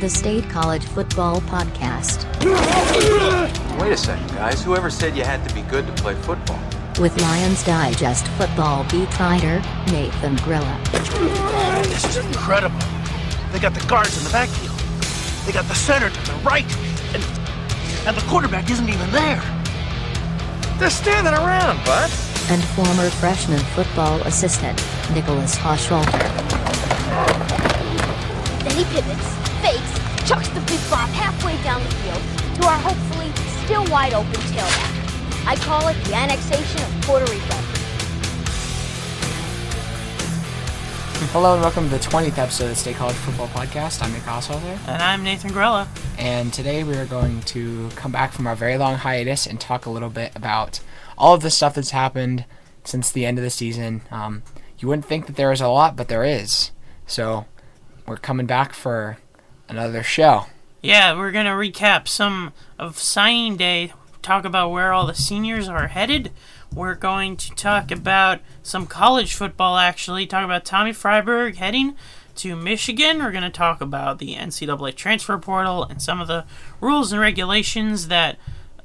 the State College Football Podcast. Wait a second, guys. Whoever said you had to be good to play football? With Lions Digest football beat writer Nathan Grilla. This is incredible. They got the guards in the backfield. They got the center to the right. And, and the quarterback isn't even there. They're standing around, bud. And former freshman football assistant Nicholas Hochwalter. Then he pivots, fakes, chucks the big bomb halfway down the field to our hopefully still wide open tailback. I call it the annexation of Puerto Rico. Hello and welcome to the 20th episode of the State College Football Podcast. I'm Nick Oswalder, And I'm Nathan Grella. and today we are going to come back from our very long hiatus and talk a little bit about all of the stuff that's happened since the end of the season. Um, you wouldn't think that there is a lot, but there is. So we're coming back for another show. Yeah, we're going to recap some of signing day, talk about where all the seniors are headed. We're going to talk about some college football, actually. Talk about Tommy Freiberg heading to Michigan. We're going to talk about the NCAA transfer portal and some of the rules and regulations that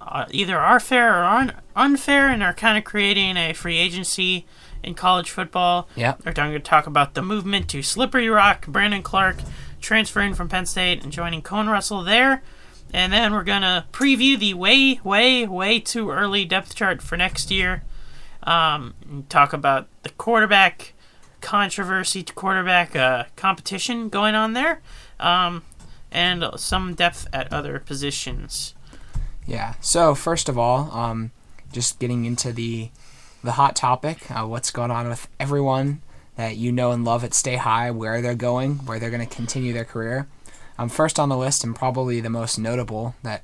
uh, either are fair or un- unfair and are kind of creating a free agency in college football. Yeah. We're going to talk about the movement to Slippery Rock, Brandon Clark transferring from Penn State and joining Cohen Russell there. And then we're going to preview the way, way, way too early depth chart for next year. Um, talk about the quarterback controversy, quarterback uh, competition going on there. Um, and some depth at other positions. Yeah. So first of all, um, just getting into the the hot topic, uh, what's going on with everyone that you know and love at State High, where they're going, where they're going to continue their career. Um, first on the list, and probably the most notable that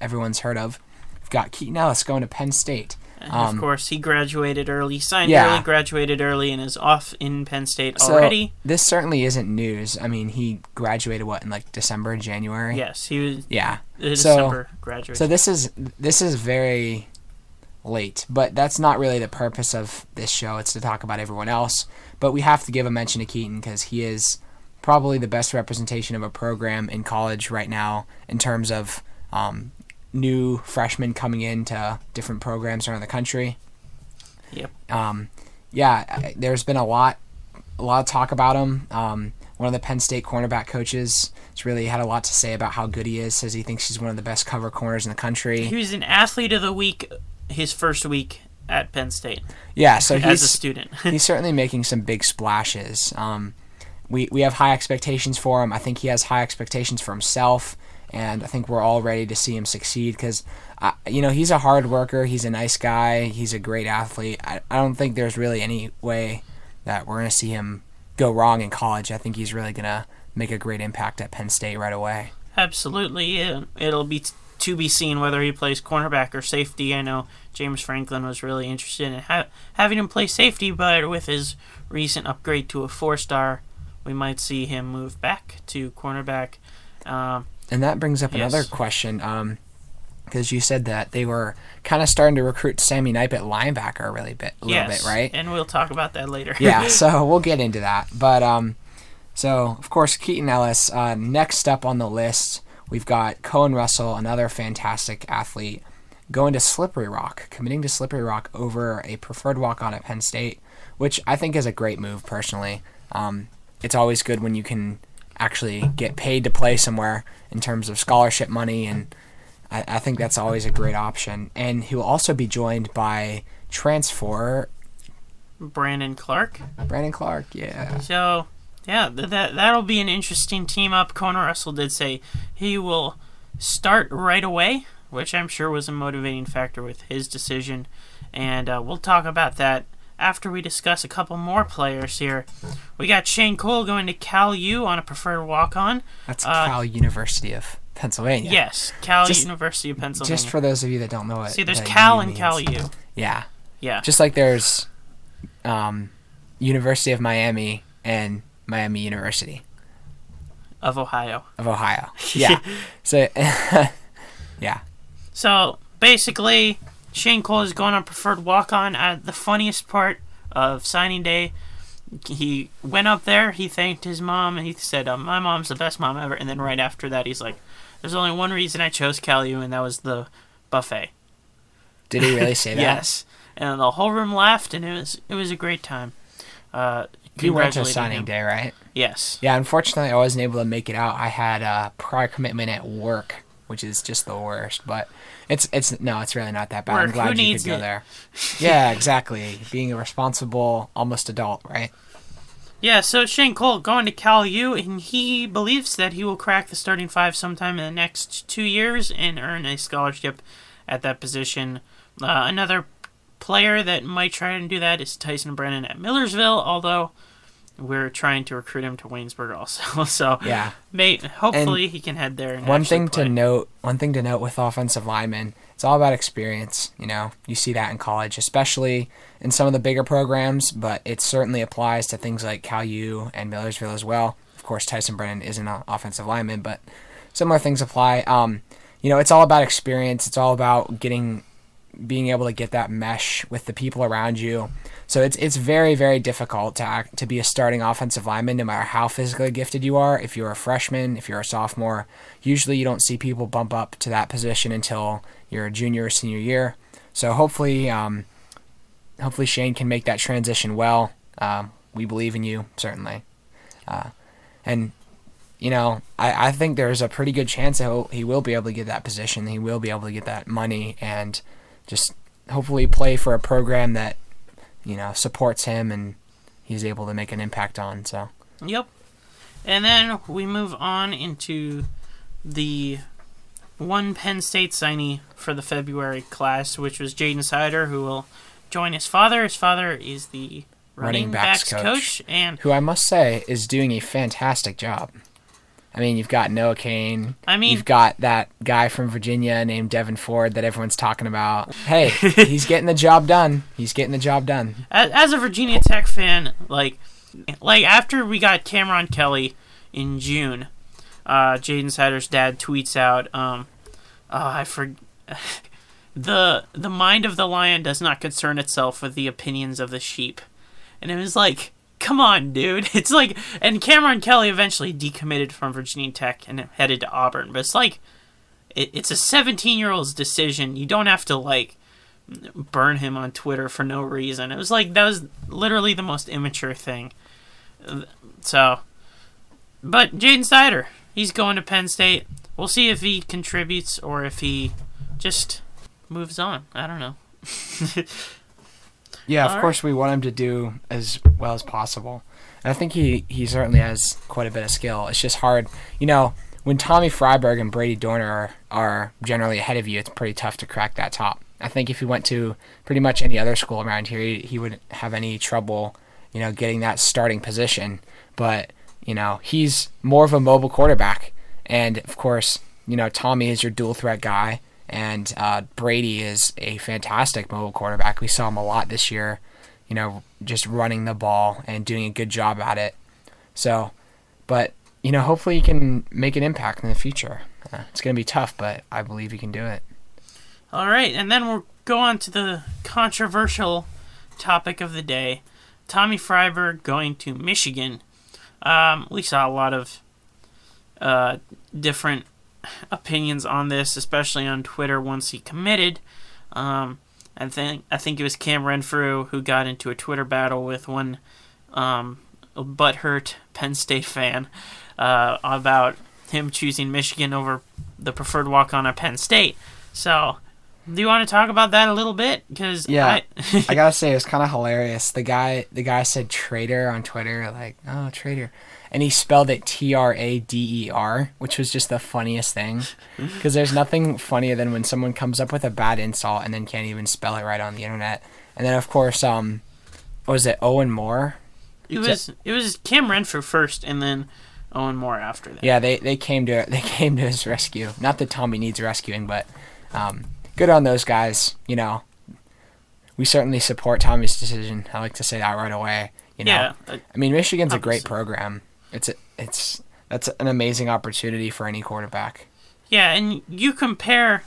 everyone's heard of, we've got Keaton Ellis going to Penn State. And of course, he graduated early, signed yeah. early, graduated early, and is off in Penn State So already. this certainly isn't news. I mean, he graduated what in like December, January. Yes, he was Yeah. So- December graduate. So this is this is very late, but that's not really the purpose of this show. It's to talk about everyone else. But we have to give a mention to Keaton because he is probably the best representation of a program in college right now in terms of um, new freshmen coming into different programs around the country. Yep. Um, yeah, there's been a lot, a lot of talk about him. Um, one of the Penn State cornerback coaches has really had a lot to say about how good he is. Says he thinks he's one of the best cover corners in the country. he was an athlete of the week his first week at Penn State Yeah, so as a student. he's certainly making some big splashes. Um, we we have high expectations for him. I think he has high expectations for himself, and I think we're all ready to see him succeed because, uh, you know, he's a hard worker. He's a nice guy. He's a great athlete. I, I don't think there's really any way that we're gonna see him go wrong in college. I think he's really gonna make a great impact at Penn State right away. Absolutely, yeah. it'll be t- to be seen whether he plays cornerback or safety. I know James Franklin was really interested in ha- having him play safety, but with his recent upgrade to a four-star, we might see him move back to cornerback. Um, And that brings up Yes. another question, because you said that they were kind of starting to recruit Sammy Knipe at linebacker a really bit, a little bit, right? And we'll talk about that later. yeah, so we'll get into that. But um, so of course Keaton Ellis. Uh, next up on the list, we've got Cohen Russell, another fantastic athlete, going to Slippery Rock, committing to Slippery Rock over a preferred walk on at Penn State, which I think is a great move personally. Um, it's always good when you can actually get paid to play somewhere in terms of scholarship money and. I, I think that's always a great option, and he will also be joined by transfer Brandon Clark. Brandon Clark. Yeah, So, yeah, th- that that'll be an interesting team up. Conor Russell did say he will start right away, which I'm sure was a motivating factor with his decision, and uh, we'll talk about that after we discuss a couple more players here. We got Shane Cole going to Cal U on a preferred walk-on. That's Uh, Cal University of Pennsylvania. Yes, Cal Just- University of Pennsylvania. Just for those of you that don't know it. See, there's Cal U and means. Cal U. Yeah, Yeah, just like there's um, University of Miami and Miami University of Ohio. of Ohio. Yeah. so, yeah. So basically, Shane Cole is going on preferred walk on. Uh, the funniest part of signing day, he went up there. He thanked his mom, and he said, uh, "My mom's the best mom ever." And then right after that, he's like, "There's only one reason I chose Cal U, and that was the buffet." Did he really say that? Yes, and the whole room laughed, and it was it was a great time. Uh, You went to signing him. day, right? Yes. Yeah, unfortunately, I wasn't able to make it out. I had a prior commitment at work, which is just the worst. But it's it's no, it's really not that bad. I'm glad who you could go it? there. Yeah, exactly. Being a responsible, almost adult, right? Yeah, so Shane Cole going to Cal U, and he believes that he will crack the starting five sometime in the next two years and earn a scholarship at that position. Uh, another player that might try and do that is Tyson Brennan at Millersville, although we're trying to recruit him to Waynesburg also. so Yeah. may, hopefully he can head there. And One thing play. to note, one thing to note with offensive linemen, it's all about experience. You know, you see that in college, especially in some of the bigger programs, but it certainly applies to things like Cal U and Millersville as well. Of course, Tyson Brennan isn't an offensive lineman, but similar things apply. Um, you know, it's all about experience. It's all about getting, being able to get that mesh with the people around you. So it's it's very very difficult to act, to be a starting offensive lineman, no matter how physically gifted you are. If you're a freshman, if you're a sophomore, usually you don't see people bump up to that position until you're a junior or senior year. So hopefully, um, hopefully Shane can make that transition well. Um, we believe in you certainly, uh, and you know I, I think there's a pretty good chance that he will be able to get that position. He will be able to get that money and just hopefully play for a program that you know supports him and he's able to make an impact on. So Yep. And then we move on into the one Penn State signee for the February class, which was Jaden Seider, who will join his father. His father is the running, Running backs, backs coach. coach. and who I must say is doing a fantastic job. I mean, you've got Noah Cain. I mean- you've got that guy from Virginia named Devyn Ford that everyone's talking about. Hey, he's getting the job done. He's getting the job done. as, a Virginia Tech fan, like, like after we got Cameron Kelly in June, uh, Jaden Seider's dad tweets out, um, oh, I for the the mind of the lion does not concern itself with the opinions of the sheep, and it was like, come on, dude. It's like, and Cameron Kelly eventually decommitted from Virginia Tech and headed to Auburn, but it's like, it, it's a 17 year old's decision. You don't have to like burn him on Twitter for no reason. It was like that was literally the most immature thing. So, but Jaden Snyder, he's going to Penn State. We'll see if he contributes or if he just moves on. I don't know. Yeah, of All course we want him to do as well as possible. And I think he, he certainly has quite a bit of skill. It's just hard, you know, when Tommy Freiberg and Brady Dorner are, are generally ahead of you, it's pretty tough to crack that top. I think if he went to pretty much any other school around here, he, he wouldn't have any trouble, you know, getting that starting position. But, you know, he's more of a mobile quarterback. And, of course, you know, Tommy is your dual threat guy. And uh, Brady is a fantastic mobile quarterback. We saw him a lot this year, you know, just running the ball and doing a good job at it. So, but, you know, hopefully he can make an impact in the future. Uh, it's going to be tough, but I believe he can do it. All right, and then we'll go on to the controversial topic of the day: Tommy Freiberg going to Michigan. Um, we saw a lot of uh, different opinions on this, especially on Twitter once he committed. Um, I think I think it was Cam Renfrew who got into a Twitter battle with one um, butthurt Penn State fan uh, about him choosing Michigan over the preferred walk on at Penn State. So, do you want to talk about that a little bit? Because Yeah. I, I gotta say, it was kind of hilarious. The guy, the guy said traitor on Twitter, like, oh, traitor. And he spelled it T R A D E R, which was just the funniest thing. Because there's nothing funnier than when someone comes up with a bad insult and then can't even spell it right on the internet. And then, of course, um, what was it Owen Moore? it was it was Cam Renfrew first, and then Owen Moore after that. Yeah, they, they came to they came to his rescue. Not that Tommy needs rescuing, but um, good on those guys. You know, we certainly support Tommy's decision. I like to say that right away. You know, Yeah, uh, I mean, Michigan's a great program. It's a, it's that's an amazing opportunity for any quarterback. Yeah, and you compare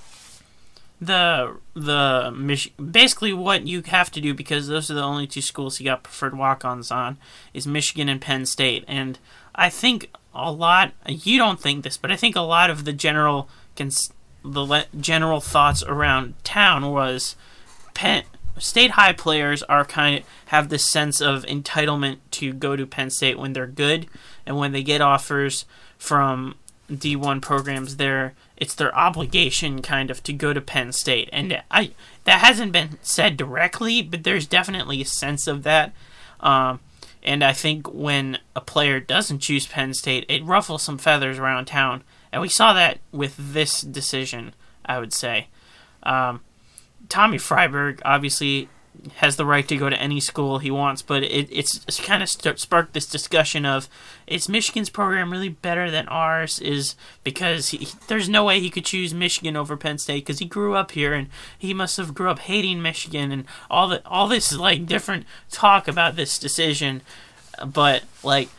the the Mich- basically what you have to do because those are the only two schools he got preferred walk-ons on is Michigan and Penn State, and I think a lot. You don't think this, but I think a lot of the general cons- the le- general thoughts around town was Penn State high players are kind of have this sense of entitlement to go to Penn State when they're good, and when they get offers from D1 programs, there it's their obligation kind of to go to Penn State, and I that hasn't been said directly, but there's definitely a sense of that. Um, and I think when a player doesn't choose Penn State, it ruffles some feathers around town, and we saw that with this decision. I would say. Um, Tommy Freiberg obviously has the right to go to any school he wants, but it, it's, it's kind of st- sparked this discussion of is Michigan's program really better than ours? Is because he, there's no way he could choose Michigan over Penn State because he grew up here and he must have grew up hating Michigan and all the all this like different talk about this decision, but like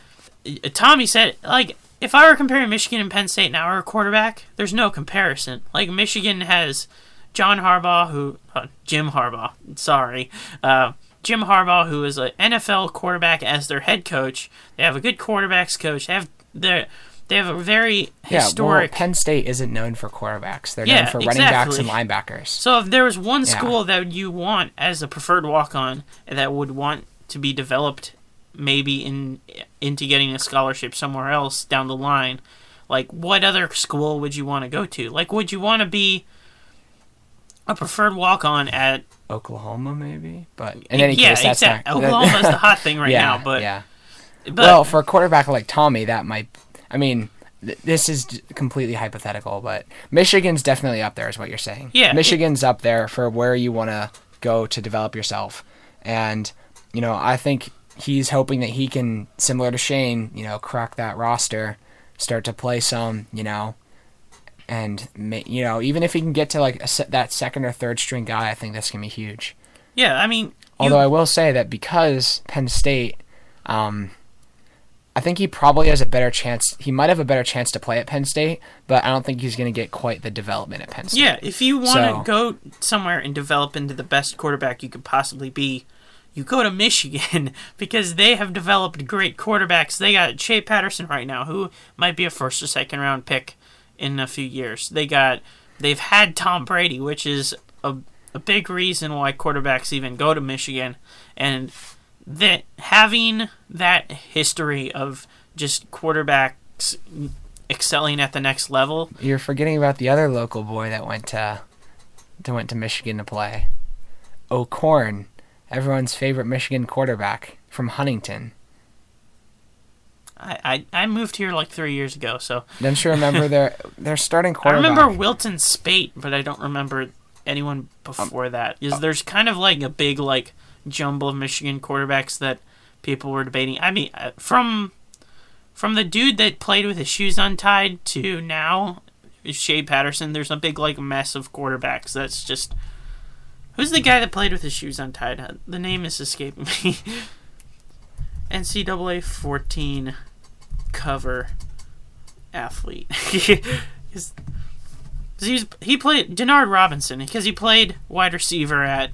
Tommy said, like if I were comparing Michigan and Penn State now, or a quarterback, there's no comparison. Like Michigan has John Harbaugh, who uh, Jim Harbaugh, sorry, uh, Jim Harbaugh, who is an NFL quarterback as their head coach. They have a good quarterbacks coach. They have their they have a very historic. Yeah, well, Penn State isn't known for quarterbacks. They're Yeah, known for running backs and linebackers. So if there was one Yeah. school that you want as a preferred walk-on that would want to be developed, maybe in into getting a scholarship somewhere else down the line, like what other school would you want to go to? Like, would you want to be a preferred walk-on at? Oklahoma, maybe. But in any yeah, case, that's exactly. not. Oklahoma's the hot thing right yeah, now, but yeah. but well, for a quarterback like Tommy, that might. I mean, th- this is completely hypothetical, but Michigan's definitely up there, is what you're saying. Yeah, it- Michigan's up there for where you want to go to develop yourself, and you know, I think he's hoping that he can, similar to Shane, you know, crack that roster, start to play some, you know, and you know, even if he can get to like a that second or third string guy, I think that's gonna be huge. yeah, I mean, you- Although I will say that because Penn State, um, I think he probably has a better chance. He might have a better chance to play at Penn State, but I don't think he's going to get quite the development at Penn State. Yeah, if you want So- to go somewhere and develop into the best quarterback you could possibly be, you go to Michigan because they have developed great quarterbacks. They got Shea Patterson right now, who might be a first or second round pick in a few years. They got they've had Tom Brady, which is a a big reason why quarterbacks even go to Michigan, and that having that history of just quarterbacks excelling at the next level You're forgetting about the other local boy that went to, that went to Michigan to play, O'Korn, everyone's favorite Michigan quarterback from Huntingdon. I, I, I moved here like three years ago, so Don't you remember their their starting quarterback? I remember Wilton Speight, but I don't remember anyone before that. Is there's kind of like a big like jumble of Michigan quarterbacks that people were debating. I mean, uh, from from the dude that played with his shoes untied to now, Shea Patterson. There's a big like mess of quarterbacks. That's just who's the guy that played with his shoes untied? The name is escaping me. NCAA 14 cover athlete. He's, he played Denard Robinson because he played wide receiver at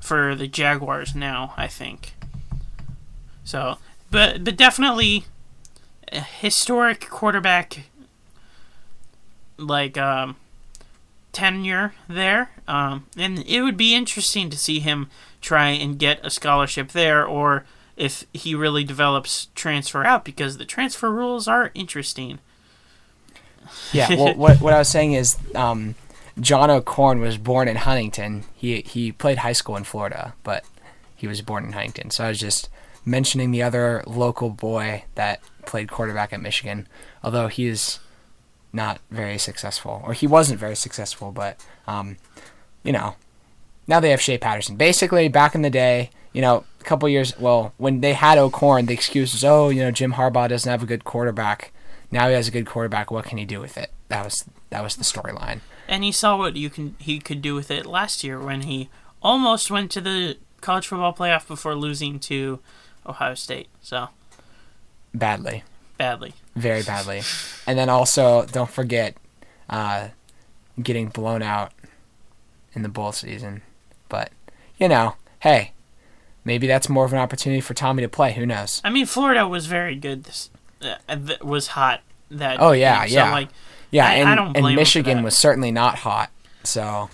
for the Jaguars now, I think. So, but but definitely a historic quarterback like um tenure there. Um and it would be interesting to see him try and get a scholarship there or if he really develops transfer out because the transfer rules are interesting. Yeah, well, what what I was saying is, um, John O'Korn was born in Huntingdon. He he played high school in Florida, but he was born in Huntingdon. So I was just mentioning the other local boy that played quarterback at Michigan, although he is not very successful, or he wasn't very successful. But um, you know, now they have Shea Patterson. Basically, back in the day, you know, a couple years, well, when they had O'Korn, the excuse was, oh, you know, Jim Harbaugh doesn't have a good quarterback. Now he has a good quarterback. What can he do with it? That was that was the storyline. And he saw what you can he could do with it last year when he almost went to the college football playoff before losing to Ohio State. So Badly, badly. very badly. And then also, don't forget, uh, getting blown out in the bowl season. But you know, hey, maybe that's more of an opportunity for Tommy to play. Who knows? I mean, Florida was very good. This uh, was hot. That Oh, yeah, so, yeah. like Yeah, I- and, I don't and Michigan was certainly not hot. So,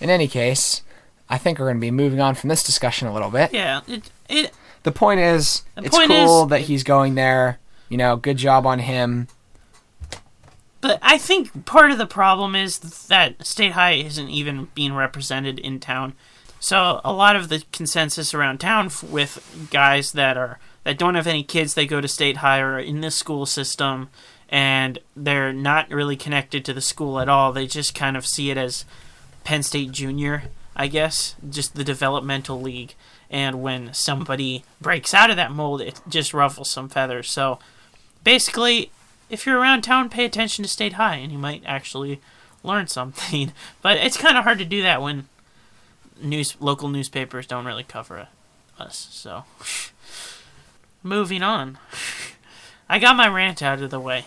in any case, I think we're going to be moving on from this discussion a little bit. yeah, it it The point is, The it's point cool is- that he's going there. You know, good job on him. But I think part of the problem is that State High isn't even being represented in town. So a lot of the consensus around town f- with guys that are that don't have any kids, they go to State High or in the school system, and they're not really connected to the school at all. They just kind of see it as Penn State Junior, I guess, just the developmental league. And when somebody breaks out of that mold, it just ruffles some feathers. So basically, if you're around town, pay attention to State High, and you might actually learn something. But it's kind of hard to do that when news local newspapers don't really cover us. So, moving on. I got my rant out of the way.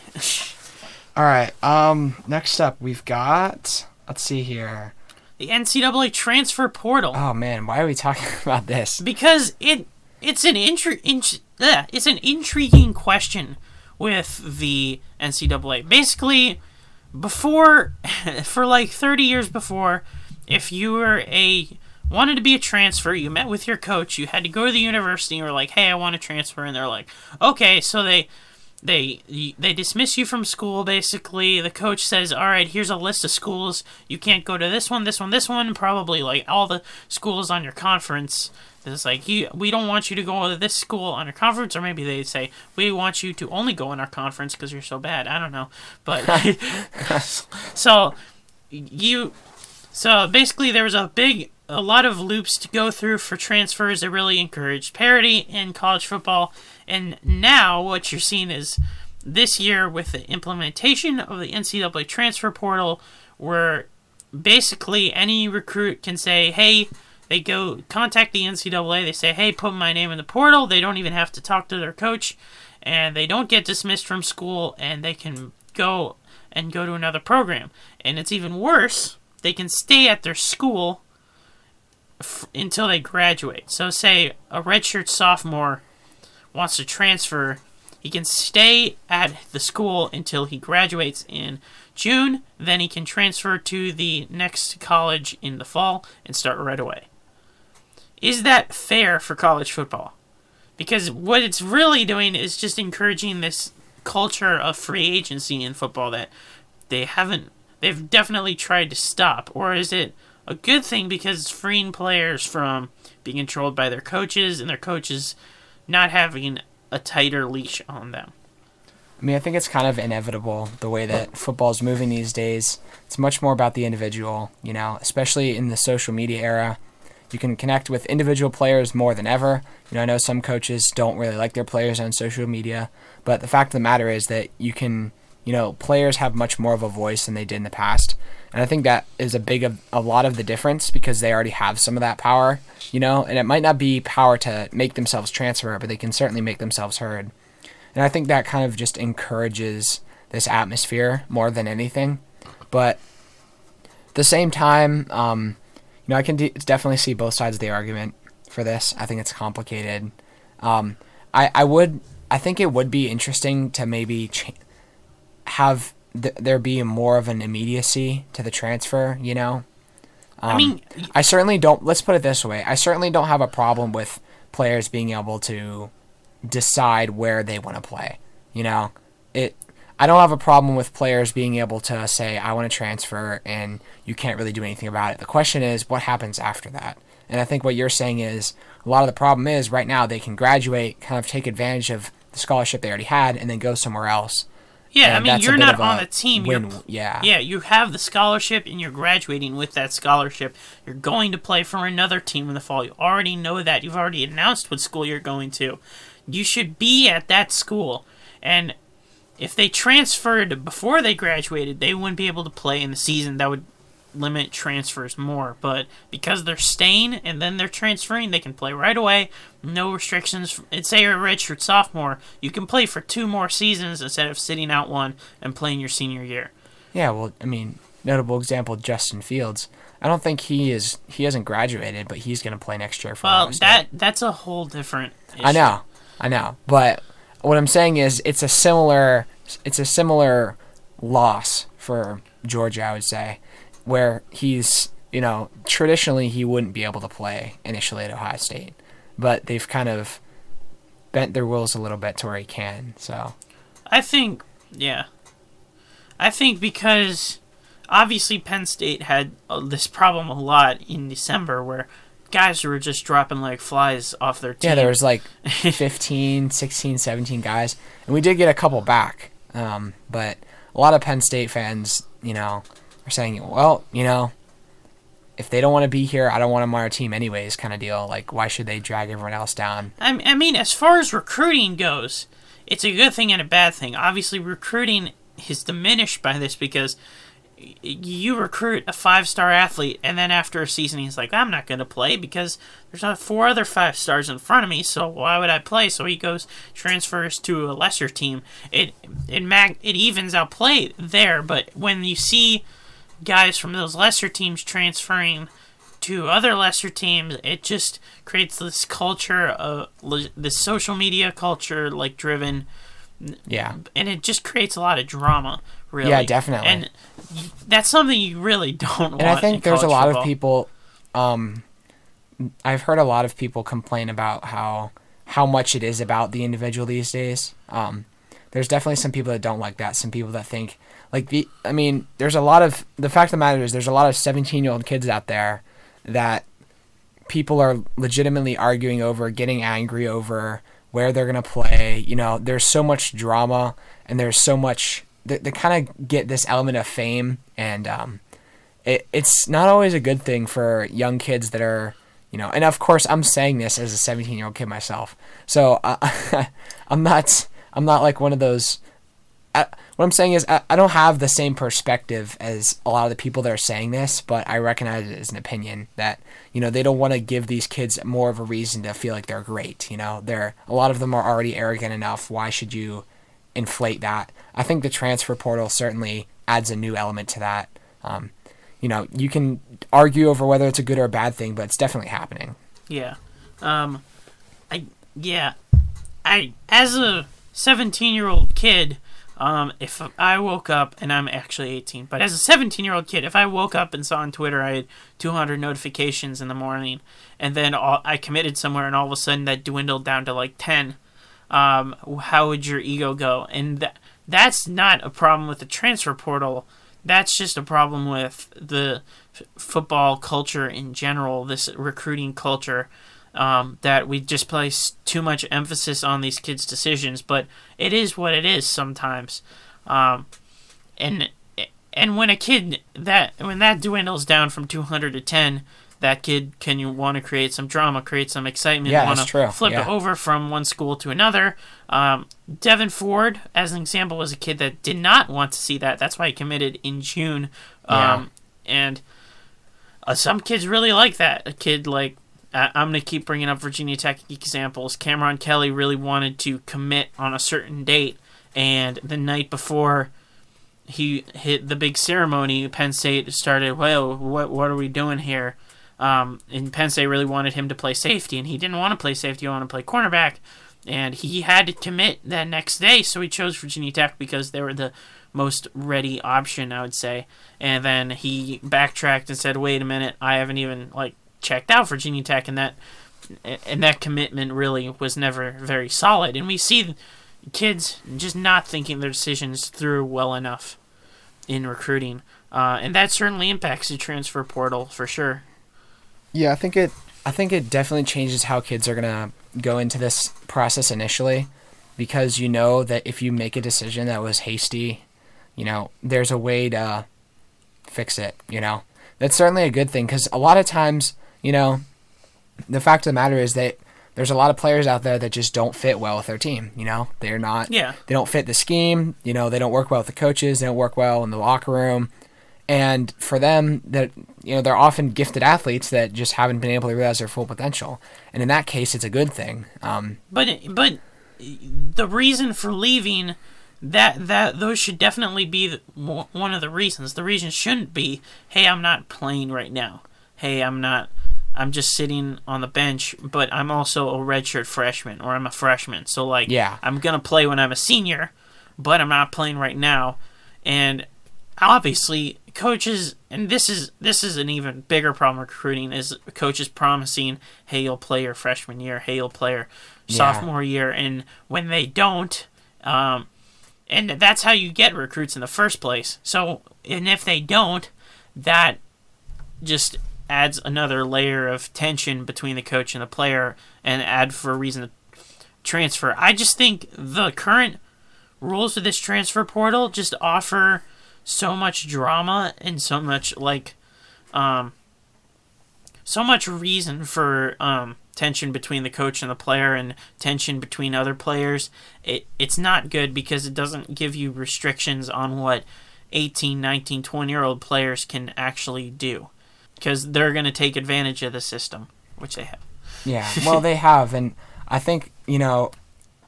All right. Um. Next up, we've got. Let's see here. The NCAA transfer portal. Oh man, why are we talking about this? because it it's an intri- int- uh, it's an intriguing question with the NCAA. Basically, before for like 30 years before, if you were a wanted to be a transfer, you met with your coach, you had to go to the university and were like, "Hey, I want to transfer." And they're like, "Okay." So they they they dismiss you from school basically. The coach says all right here's a list of schools. You can't go to this one this one this one. Probably like all the schools on your conference. It's like you we don't want you to go to this school on your conference. Or maybe they say we want you to only go in our conference because you're so bad. I don't know. But so you so basically, there was a big, a lot of loops to go through for transfers that really encouraged parity in college football. And now, what you're seeing is this year with the implementation of the NCAA transfer portal, where basically any recruit can say, hey, they go contact the NCAA, they say, hey, put my name in the portal. They don't even have to talk to their coach, and they don't get dismissed from school, and they can go and go to another program. And it's even worse they can stay at their school f- until they graduate. So, say a redshirt sophomore wants to transfer, he can stay at the school until he graduates in June. Then he can transfer to the next college in the fall and start right away. Is that fair for college football? Because what it's really doing is just encouraging this culture of free agency in football that they haven't they've definitely tried to stop or is it a good thing because it's freeing players from being controlled by their coaches and their coaches not having a tighter leash on them I mean, I think it's kind of inevitable the way that football's moving these days. It's much more about the individual, you know, especially in the social media era. You can connect with individual players more than ever. You know, I know some coaches don't really like their players on social media, but the fact of the matter is that you can, you know, players have much more of a voice than they did in the past. And I think that is a big of a lot of the difference because they already have some of that power, you know, and it might not be power to make themselves transfer, but they can certainly make themselves heard. And I think that kind of just encourages this atmosphere more than anything. But at the same time, um, you know, I can de- definitely see both sides of the argument for this. I think it's complicated. Um, I, I would, I think it would be interesting to maybe ch- have th- there be more of an immediacy to the transfer, you know? i mean um, I certainly don't. Let's put it this way: I certainly don't have a problem with players being able to decide where they want to play. You know, it. I don't have a problem with players being able to say, "I want to transfer," and you can't really do anything about it. The question is, what happens after that? And I think what you're saying is a lot of the problem is right now they can graduate, kind of take advantage of the scholarship they already had, and then go somewhere else. Yeah i mean you're not on a the team. Win- you're yeah. yeah you have the scholarship and you're graduating with that scholarship. You're going to play for another team in the fall. You already know that. You've already announced what school you're going to. You should be at that school. And if they transferred before they graduated they wouldn't be able to play in the season that would limit transfers more but because they're staying and then they're transferring they can play right away no restrictions and say you're a redshirt sophomore you can play for two more seasons instead of sitting out one and playing your senior year Yeah, well, I mean, notable example, Justin Fields. I don't think he is. He hasn't graduated, but he's going to play next year for. Well, that that's a whole different. Issue. I know, I know, but what I'm saying is it's a similar it's a similar loss for Georgia, I would say, where he's you know traditionally he wouldn't be able to play initially at Ohio State, but they've kind of bent their wills a little bit to where he can. So I think, yeah. I think because obviously Penn State had uh, this problem a lot in December where guys were just dropping like flies off their team. yeah, there was like 15, 16, 17 guys, and we did get a couple back, um, but a lot of Penn State fans, you know, are saying, well, you know. If they don't want to be here, I don't want them on our team anyways, kind of deal. Like, why should they drag everyone else down? I, I mean, as far as recruiting goes, it's a good thing and a bad thing. Obviously, recruiting is diminished by this because you recruit a five star athlete, and then after a season, he's like, I'm not going to play because there's four other five stars in front of me, so why would I play? So he goes, transfers to a lesser team. It, it, mag- it evens out play there, but when you see guys from those lesser teams transferring to other lesser teams, it just creates this culture of this social media culture, like driven, Yeah. and it just creates a lot of drama. Really, Yeah, definitely. and that's something you really don't want. and I think in there's a lot football. of people. Um, I've heard a lot of people complain about how how much it is about the individual these days. Um, there's definitely some people that don't like that. Some people that think like the. I mean, there's a lot of the fact of the matter is there's a lot of 17 year old kids out there that people are legitimately arguing over, getting angry over where they're gonna play. You know, there's so much drama and there's so much. They, they kind of get this element of fame and um, it, it's not always a good thing for young kids that are you know and of course i'm saying this as a 17 year old kid myself so uh, i'm not i'm not like one of those I, what i'm saying is I, I don't have the same perspective as a lot of the people that are saying this but i recognize it as an opinion that you know they don't want to give these kids more of a reason to feel like they're great you know they're a lot of them are already arrogant enough why should you inflate that i think the transfer portal certainly adds a new element to that um, you know, you can argue over whether it's a good or a bad thing, but it's definitely happening. Yeah. Um I yeah. I as a 17-year-old kid, um if I woke up and I'm actually 18, but as a 17-year-old kid, if I woke up and saw on Twitter I had 200 notifications in the morning and then all, I committed somewhere and all of a sudden that dwindled down to like 10, um how would your ego go? And that that's not a problem with the transfer portal. That's just a problem with the f- football culture in general, this recruiting culture, um, that we just place too much emphasis on these kids' decisions. But it is what it is sometimes, um, and and when a kid that when that dwindles down from 200 to 10, that kid can you want to create some drama, create some excitement, Yeah, want to flip Yeah. it over from one school to another. Um, Devyn Ford, as an example, was a kid that did not want to see that. That's why he committed in June. Um, And uh, some kids really like that. A kid like uh, I'm going to keep bringing up Virginia Tech examples. Cameron Kelly really wanted to commit on a certain date, and the night before he hit the big ceremony, Penn State started, well, what what are we doing here? Um, and Penn State really wanted him to play safety, and he didn't want to play safety. He wanted to play cornerback, and he had to commit that next day. So he chose Virginia Tech because they were the most ready option, I would say. And then he backtracked and said, "Wait a minute, I haven't even like checked out Virginia Tech," and that and that commitment really was never very solid. And we see kids just not thinking their decisions through well enough in recruiting, uh, and that certainly impacts the transfer portal for sure. Yeah, I think it. I think it definitely changes how kids are gonna go into this process initially, because you know that if you make a decision that was hasty, you know, there's a way to fix it. You know, that's certainly a good thing because a lot of times, you know, the fact of the matter is that there's a lot of players out there that just don't fit well with their team. You know, they're not. Yeah. They don't fit the scheme. You know, they don't work well with the coaches. They don't work well in the locker room. And for them, that you know, they're often gifted athletes that just haven't been able to realize their full potential. And in that case, it's a good thing. Um, But but the reason for leaving that that those should definitely be the, one of the reasons. The reason shouldn't be, hey, I'm not playing right now. Hey, I'm not. I'm just sitting on the bench, but I'm also a redshirt freshman, or I'm a freshman. So like, Yeah. I'm gonna play when I'm a senior, but I'm not playing right now. And obviously, coaches, and this is this is an even bigger problem recruiting is coaches promising, hey, you'll play your freshman year, hey, you'll play your sophomore year, and when they don't, um, and that's how you get recruits in the first place. So, and if they don't, that just adds another layer of tension between the coach and the player, and add for a reason to transfer. I just think the current rules of this transfer portal just offer so much drama and so much like um so much reason for um tension between the coach and the player and tension between other players it it's not good because it doesn't give you restrictions on what 18 19 20 year old players can actually do because they're going to take advantage of the system which they have Yeah, well, they have, and I think you know,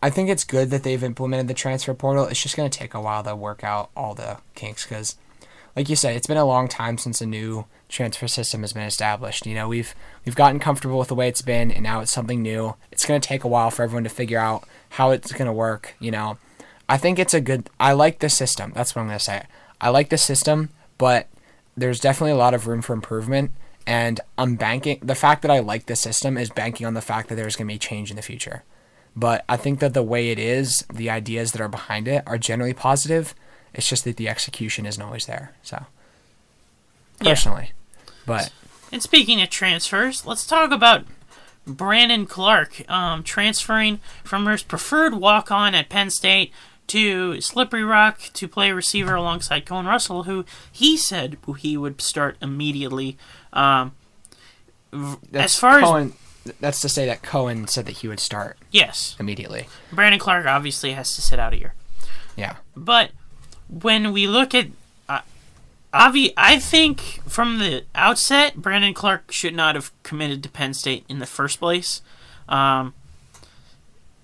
I think it's good that they've implemented the transfer portal. It's just going to take a while to work out all the kinks because, like you said, it's been a long time since a new transfer system has been established. You know, we've we've gotten comfortable with the way it's been, and now it's something new. It's going to take a while for everyone to figure out how it's going to work. You know, I think it's a good. I like the system. That's what I'm going to say. I like the system, but there's definitely a lot of room for improvement. And I'm banking the fact that I like the system is banking on the fact that there's going to be change in the future. But I think that the way it is, the ideas that are behind it are generally positive. It's just that the execution isn't always there. So, Yeah. personally, but And speaking of transfers, let's talk about Brandon Clark um, transferring from his preferred walk on at Penn State to Slippery Rock to play receiver alongside Cohen Russell, who he said he would start immediately. Um, that's as far as that's to say that Cohen said that he would start yes, immediately. Brandon Clark obviously has to sit out a year. Yeah, But when we look at uh, Avi, I think from the outset, Brandon Clark should not have committed to Penn State in the first place. Um,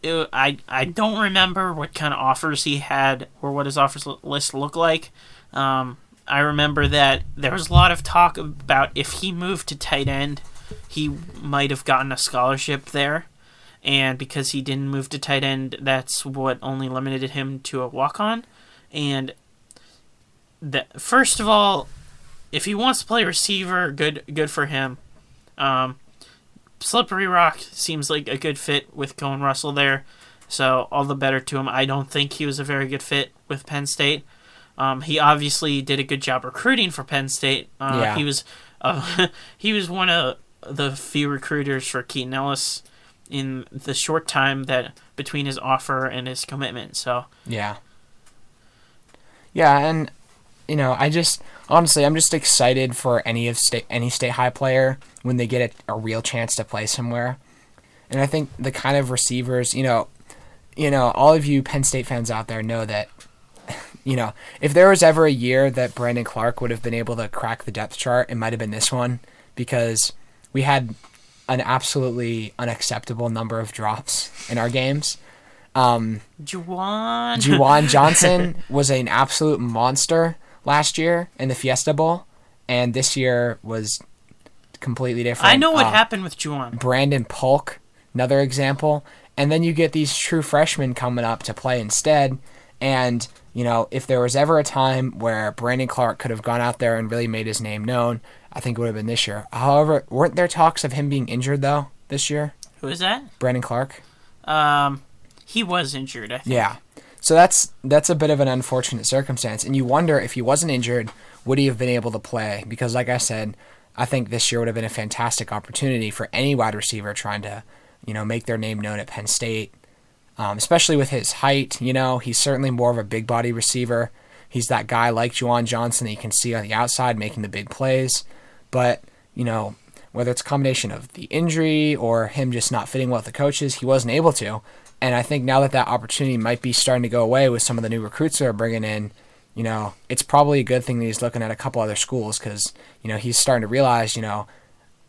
it- I I don't remember what kind of offers he had or what his offers li- list looked like. Um, I remember that there was a lot of talk about if he moved to tight end, he might have gotten a scholarship there and because he didn't move to tight end, that's what only limited him to a walk on. And that first of all, if he wants to play receiver, good good for him. Um, Slippery Rock seems like a good fit with Cohen Russell there, so all the better to him. I don't think he was a very good fit with Penn State. Um, he obviously did a good job recruiting for Penn State. Uh, Yeah. He was uh, he was one of the few recruiters for Keaton Ellis in the short time that between his offer and his commitment. So yeah, yeah, and you know, I just honestly, I'm just excited for any of state any state high player when they get a, a real chance to play somewhere. And I think the kind of receivers, you know, you know, all of you Penn State fans out there know that, you know, if there was ever a year that Brandon Clark would have been able to crack the depth chart, it might have been this one because we had an absolutely unacceptable number of drops in our games. Um, Juwan, Juwan Johnson was an absolute monster last year in the Fiesta Bowl, and this year was completely different. I know what Uh, happened with Juwan. Brandon Polk, another example. And then you get these true freshmen coming up to play instead. And, you know, if there was ever a time where Brandon Clark could have gone out there and really made his name known, I think it would have been this year. However, weren't there talks of him being injured, though, this year? Who is that? Brandon Clark? Um, he was injured. I think. Yeah. So that's that's a bit of an unfortunate circumstance, and you wonder if he wasn't injured, would he have been able to play? Because, like I said, I think this year would have been a fantastic opportunity for any wide receiver trying to, you know, make their name known at Penn State, um, especially with his height. You know, he's certainly more of a big body receiver. He's that guy like Juwan Johnson that you can see on the outside making the big plays, but you know. Whether it's a combination of the injury or him just not fitting well with the coaches, he wasn't able to. And I think now that that opportunity might be starting to go away with some of the new recruits that are bringing in, you know, it's probably a good thing that he's looking at a couple other schools because, you know, he's starting to realize, you know,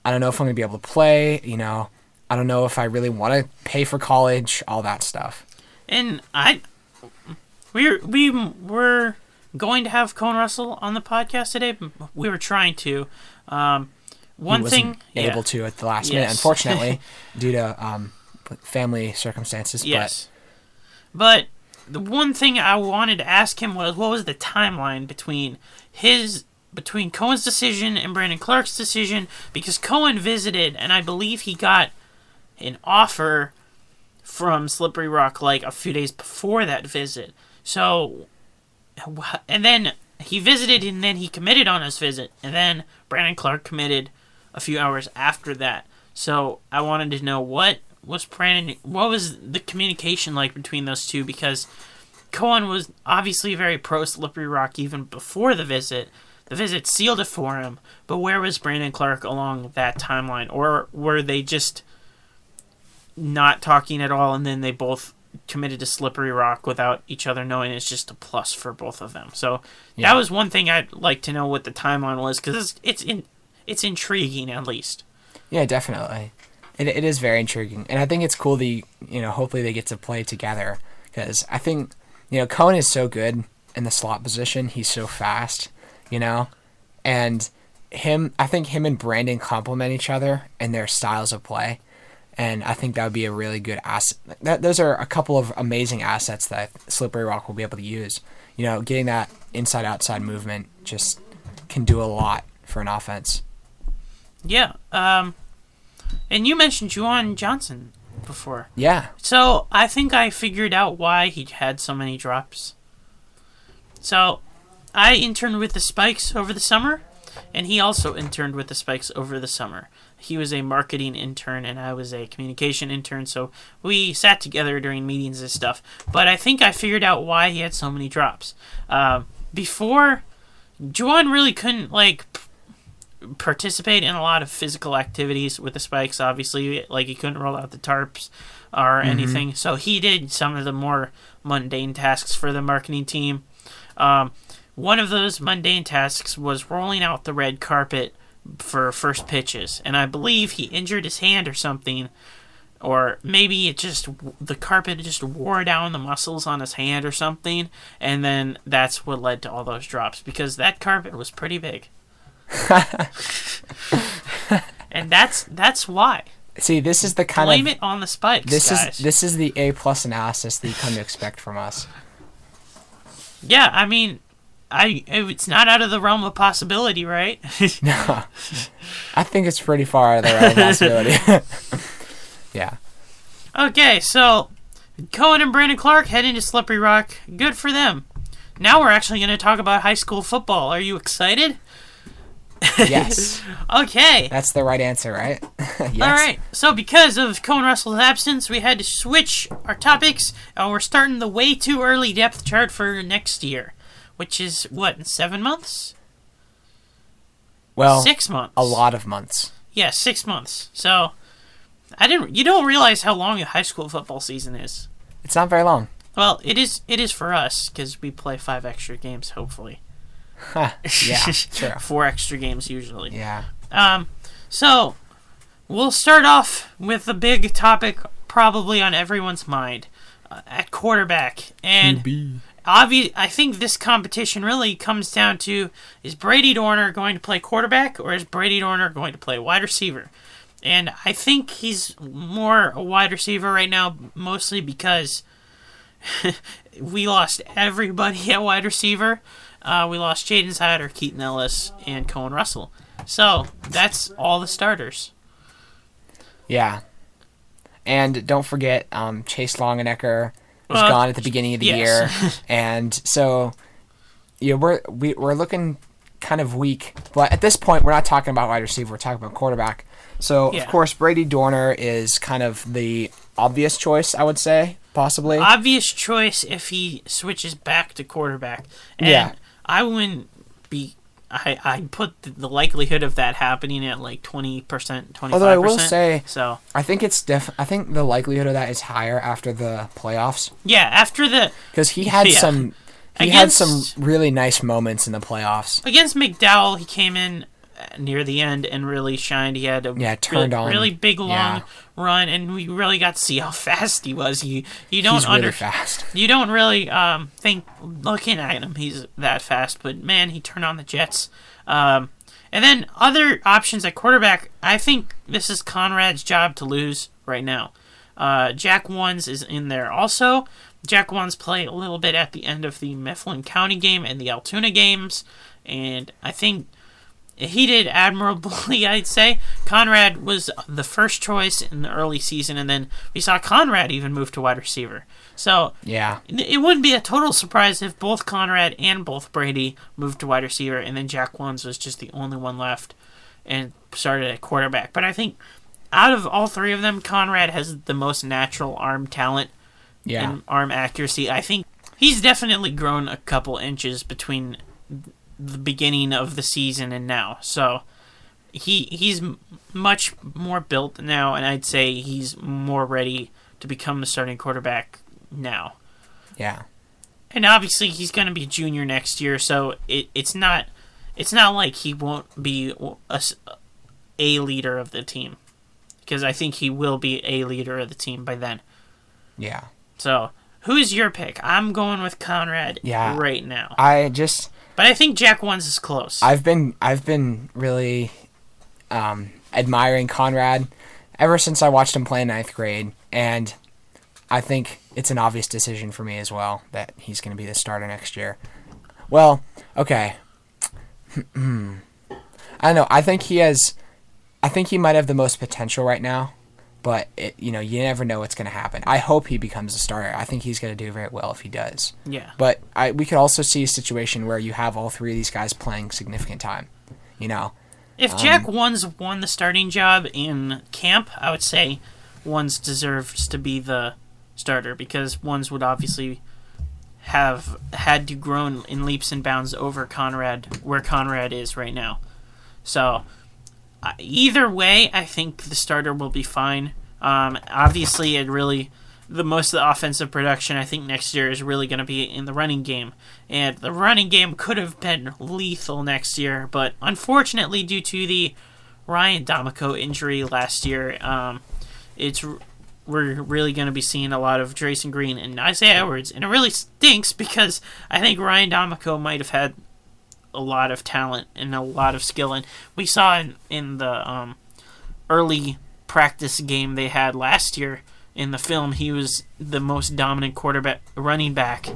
I don't know if I'm going to be able to play, you know, I don't know if I really want to pay for college, all that stuff. And I, we we were going to have Cohen Russell on the podcast today. We were trying to. Um, one thing, yeah. able to at the last minute, unfortunately, due to um, family circumstances. Yes. But the one thing I wanted to ask him was what was the timeline between his between Cohen's decision and Brandon Clark's decision because Cohen visited and I believe he got an offer from Slippery Rock like a few days before that visit. So and then he visited and then he committed on his visit and then Brandon Clark committed a few hours after that. So I wanted to know what was Brandon what was the communication like between those two because Cohen was obviously very pro Slippery Rock even before the visit. The visit sealed it for him, but where was Brandon Clark along that timeline? Or were they just not talking at all and then they both committed to Slippery Rock without each other knowing it's just a plus for both of them. So Yeah. that was one thing I'd like to know what the timeline was because it's, it's in it's intriguing at least. Yeah, definitely. It, it is very intriguing, and I think it's cool. The you know, hopefully they get to play together because I think you know Cohen is so good in the slot position. He's so fast, you know, and him. I think him and Brandon complement each other in their styles of play, and I think that would be a really good asset. That those are a couple of amazing assets that Slippery Rock will be able to use. You know, getting that inside outside movement just can do a lot for an offense. Yeah. Um, and you mentioned Juwan Johnson before. Yeah, So I think I figured out why he had so many drops. So I interned with the Spikes over the summer, and he also interned with the Spikes over the summer. He was a marketing intern, and I was a communication intern, so we sat together during meetings and stuff. But I think I figured out why he had so many drops. Um, before, Juwan really couldn't, like, participate in a lot of physical activities with the spikes obviously like he couldn't roll out the tarps or anything. So he did some of the more mundane tasks for the marketing team. Um, one of those mundane tasks was rolling out the red carpet for first pitches. And i believe he injured his hand or something or maybe it just the carpet just wore down the muscles on his hand or something. And then that's what led to all those drops because that carpet was pretty big and that's that's why. See, this is the kind Blame of it on the spikes, this guys. is this is the A plus analysis that you come to expect from us. yeah, I mean, I it's not out of the realm of possibility, right? No, I think it's pretty far out of the realm of possibility. yeah, okay, so Cohen and Brandon Clark head into Slippery Rock. Good for them. Now we're actually going to talk about high school football. Are you excited? Yes, Okay. that's the right answer, right? yes. All right. So because of Cohen Russell's absence, we had to switch our topics, and we're starting the way too early depth chart for next year, which is what in seven months, Well, six months, a lot of months. Yeah, six months. So I didn't. You don't realize how long a high school football season is. It's not very long. Well, it is. It is for us because we play five extra games. Hopefully, yeah, true. four extra games usually. Yeah, Um, so we'll start off with the big topic, probably on everyone's mind, uh, at quarterback. And obvi- I think this competition really comes down to: is Brady Dorner going to play quarterback, or is Brady Dorner going to play wide receiver? And I think he's more a wide receiver right now, mostly because we lost everybody at wide receiver. Uh, we lost Jaden Seider, Keaton Ellis, and Cohen Russell. So that's all the starters. yeah. And don't forget, um, Chase Longenecker was Uh, gone at the beginning of the yes. year, and so yeah, we're we, we're looking kind of weak. But at this point, we're not talking about wide receiver; we're talking about quarterback. So Yeah. of course, Brady Dorner is kind of the obvious choice, I would say, possibly. Obvious choice if he switches back to quarterback. And Yeah. I wouldn't be. I I put the, likelihood of that happening at like twenty percent, twenty five Although percent. I will say- so. I think it's def. I think the likelihood of that is higher after the playoffs Yeah, after the because he had Yeah. some. He had some really nice moments in the playoffs. against McDowell, he came in uh, near the end and really shined. He had a Yeah, turned really, on. really big long Yeah. Run, and we really got to see how fast he was. You you don't He's really under fast. you don't really um, think looking at him he's that fast, but man, he turned on the Jets. Um, and then other options at quarterback, I think this is Conrad's job to lose right now. Uh, Jack Ones is in there also. Jack Ones play a little bit at the end of the Mifflin County game and the Altoona games, and I think he did admirably, I'd say. Conrad was the first choice in the early season, and then we saw Conrad even move to wide receiver. So Yeah. it wouldn't be a total surprise if both Conrad and both Brady moved to wide receiver, and then Jack Ones was just the only one left and started at quarterback. But I think out of all three of them, Conrad has the most natural arm talent Yeah. and arm accuracy. I think he's definitely grown a couple inches between the beginning of the season and now. So he he's much more built now, and I'd say he's more ready to become the starting quarterback now. yeah. And obviously, he's going to be a junior next year, so it, it's not it's not like he won't be a leader of the team, because I think he will be a leader of the team by then. Yeah. So, who's your pick? I'm going with Conrad Yeah. right now, I just but I think Jack Ones is close. I've been I've been really um, admiring Conrad ever since I watched him play in ninth grade, and I think it's an obvious decision for me as well that he's going to be the starter next year. Well, okay. I don't know. I think he has. I think he might have the most potential right now, but it, you know you never know what's going to happen. I hope he becomes a starter. I think he's going to do very well if he does. yeah, But I, we could also see a situation where you have all three of these guys playing significant time. You know, if um, Jack Ones won the starting job in camp, I would say Ones deserves to be the starter because Ones would obviously have had to grown in leaps and bounds over Conrad where Conrad is right now. So either way, I think the starter will be fine. Um, obviously, it really the most of the offensive production I think next year is really going to be in the running game, and the running game could have been lethal next year, but unfortunately, due to the Ryan D'Amico injury last year, um, it's we're really going to be seeing a lot of Drayson Green and Isaiah Edwards, and it really stinks because I think Ryan D'Amico might have had a lot of talent and a lot of skill, and we saw in, in the um, early practice game they had last year in the film, he was the most dominant quarterback running back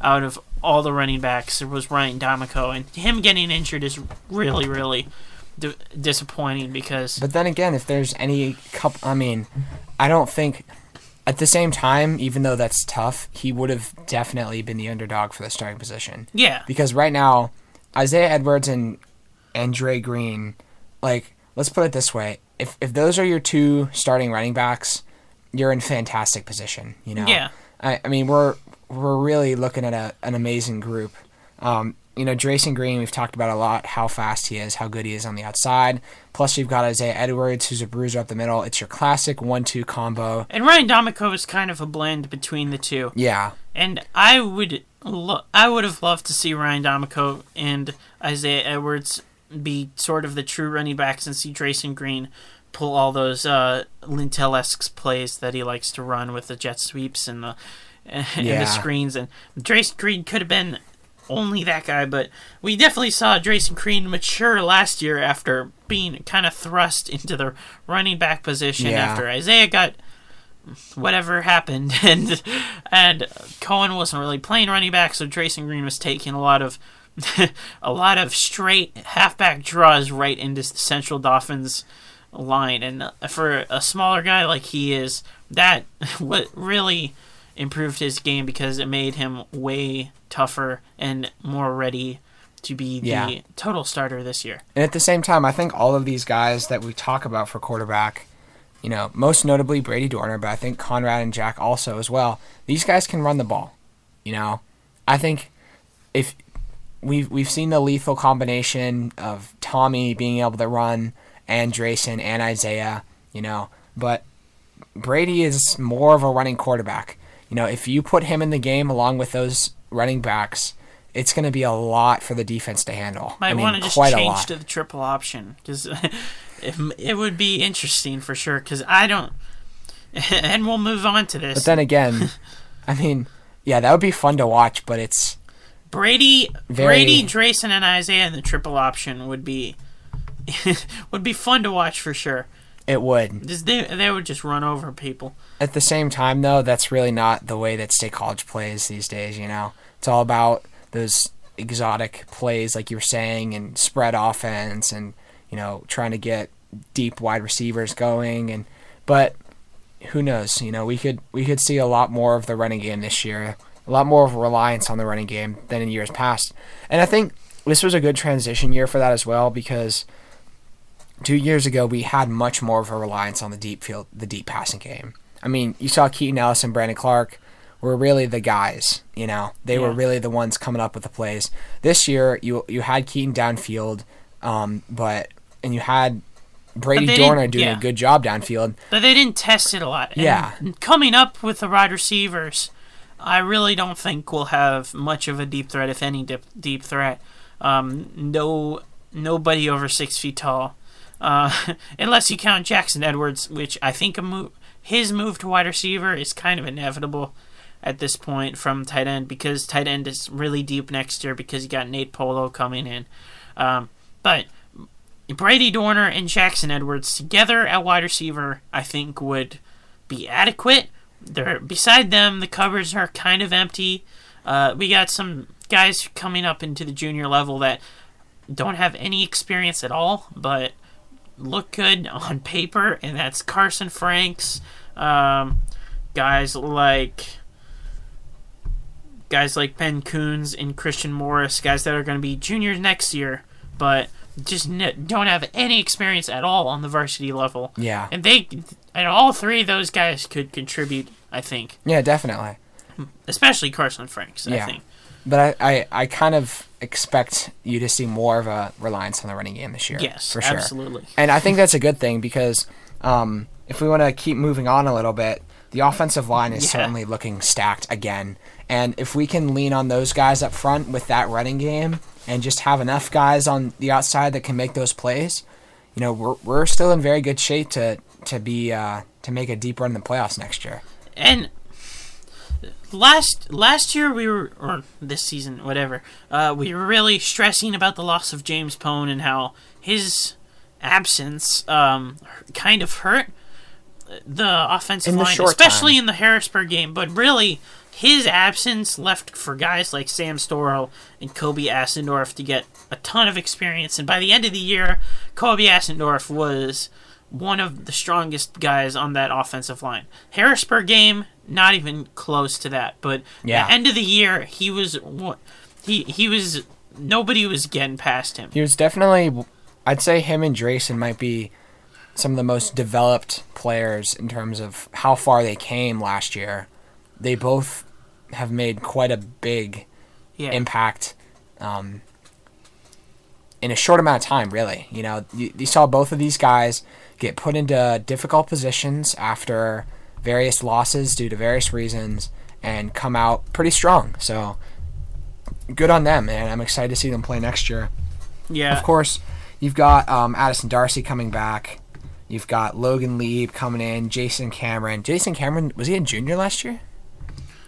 out of all the running backs. It was Ryan D'Amico, and him getting injured is really, really di- disappointing because but then again, if there's any couple, I mean, I don't think. At the same time, even though that's tough, he would have definitely been the underdog for the starting position. yeah, Because right now, Isaiah Edwards and Andre Green, like, let's put it this way: if if those are your two starting running backs, you're in fantastic position. You know. Yeah. I, I mean, we're we're really looking at a, an amazing group. Um, you know, Drayson Green, we've talked about a lot how fast he is, how good he is on the outside. Plus, you've got Isaiah Edwards, who's a bruiser up the middle. It's your classic one-two combo. and Ryan D'Amico is kind of a blend between the two. Yeah, And I would, lo- I would have loved to see Ryan D'Amico and Isaiah Edwards be sort of the true running backs and see Drayson Green pull all those uh, Lintel-esque plays that he likes to run with the jet sweeps and the and Yeah. the screens. And Drayson Green could have been only that guy, but we definitely saw Drayson Green mature last year after being kind of thrust into the running back position Yeah. after Isaiah got whatever happened and and Cohen wasn't really playing running back so Drayson Green was taking a lot of a lot of straight halfback draws right into the Central Dauphin's line and for a smaller guy like he is that what really improved his game because it made him way tougher and more ready to be the Yeah. total starter this year. And at the same time, I think all of these guys that we talk about for quarterback, you know, most notably Brady Dorner, but I think Conrad and Jack also as well. These guys can run the ball. You know, I think if we've we've seen the lethal combination of Tommy being able to run and Drayson and Isaiah, you know, but Brady is more of a running quarterback. You know, if you put him in the game along with those running backs, it's going to be a lot for the defense to handle. Might I mean, want to just change to the triple option because it, it would be interesting for sure. Because I don't, and we'll move on to this. But then again, I mean, yeah, that would be fun to watch, but it's Brady, Very- Brady, Drayson, and Isaiah in the triple option would be would be fun to watch for sure. It would. Just they they would just run over people. At the same time, though, that's really not the way that state college plays these days. You know, it's all about those exotic plays, like you were saying, and spread offense, and you know, trying to get deep wide receivers going. And but who knows? You know, we could we could see a lot more of the running game this year, a lot more of a reliance on the running game than in years past. And I think this was a good transition year for that as well because two years ago we had much more of a reliance on the deep field, the deep passing game. I mean, you saw Keaton Ellis and Brandon Clark were really the guys. You know, they were really the ones coming up with the plays. This year, you you had Keaton downfield, um, but and you had Brady Dorner doing yeah. a good job downfield. But they didn't test it a lot. And Yeah. coming up with the wide receivers, I really don't think we'll have much of a deep threat, if any deep, deep threat. Um, no, nobody over six feet tall, uh, unless you count Jackson Edwards, which I think move, his move to wide receiver is kind of inevitable at this point from tight end because tight end is really deep next year because you got Nate Polo coming in. Um, but Brady Dorner and Jackson Edwards together at wide receiver, I think, would be adequate. They're, beside them, the cupboards are kind of empty. Uh, we got some guys coming up into the junior level that don't have any experience at all, but look good on paper, and that's Carson Franks, um, guys like guys like Ben Coons and Christian Morris, guys that are going to be juniors next year, but just n- don't have any experience at all on the varsity level. Yeah. And they, and all three of those guys could contribute, I think, Yeah, definitely. especially Carson Franks. I think. But I, I, I kind of expect you to see more of a reliance on the running game this year. Yes, for sure. absolutely. And I think that's a good thing because um, if we want to keep moving on a little bit, the offensive line is Yeah. certainly looking stacked again. And if we can lean on those guys up front with that running game and just have enough guys on the outside that can make those plays, you know, we're, we're still in very good shape to to be uh, to make a deep run in the playoffs next year. And last last year we were, or this season, whatever, uh, we were really stressing about the loss of James Pone and how his absence um, kind of hurt the offensive In line, especially time. in the Harrisburg game. But really, his absence left for guys like Sam Storrell and Kobe Assendorf to get a ton of experience. And by the end of the year, Kobe Assendorf was one of the strongest guys on that offensive line. Harrisburg game, not even close to that. But Yeah. the end of the year, he was he he was nobody was getting past him. He was definitely, I'd say him and Drayson might be some of the most developed players in terms of how far they came last year. They both have made quite a big Yeah. impact um, in a short amount of time, really. You know, you, you saw both of these guys get put into difficult positions after various losses due to various reasons and come out pretty strong. So good on them, and I'm excited to see them play next year. yeah. Of course, you've got um, Addison Darcy coming back. You've got Logan Lieb coming in. Jason Cameron. Jason Cameron was he a junior last year?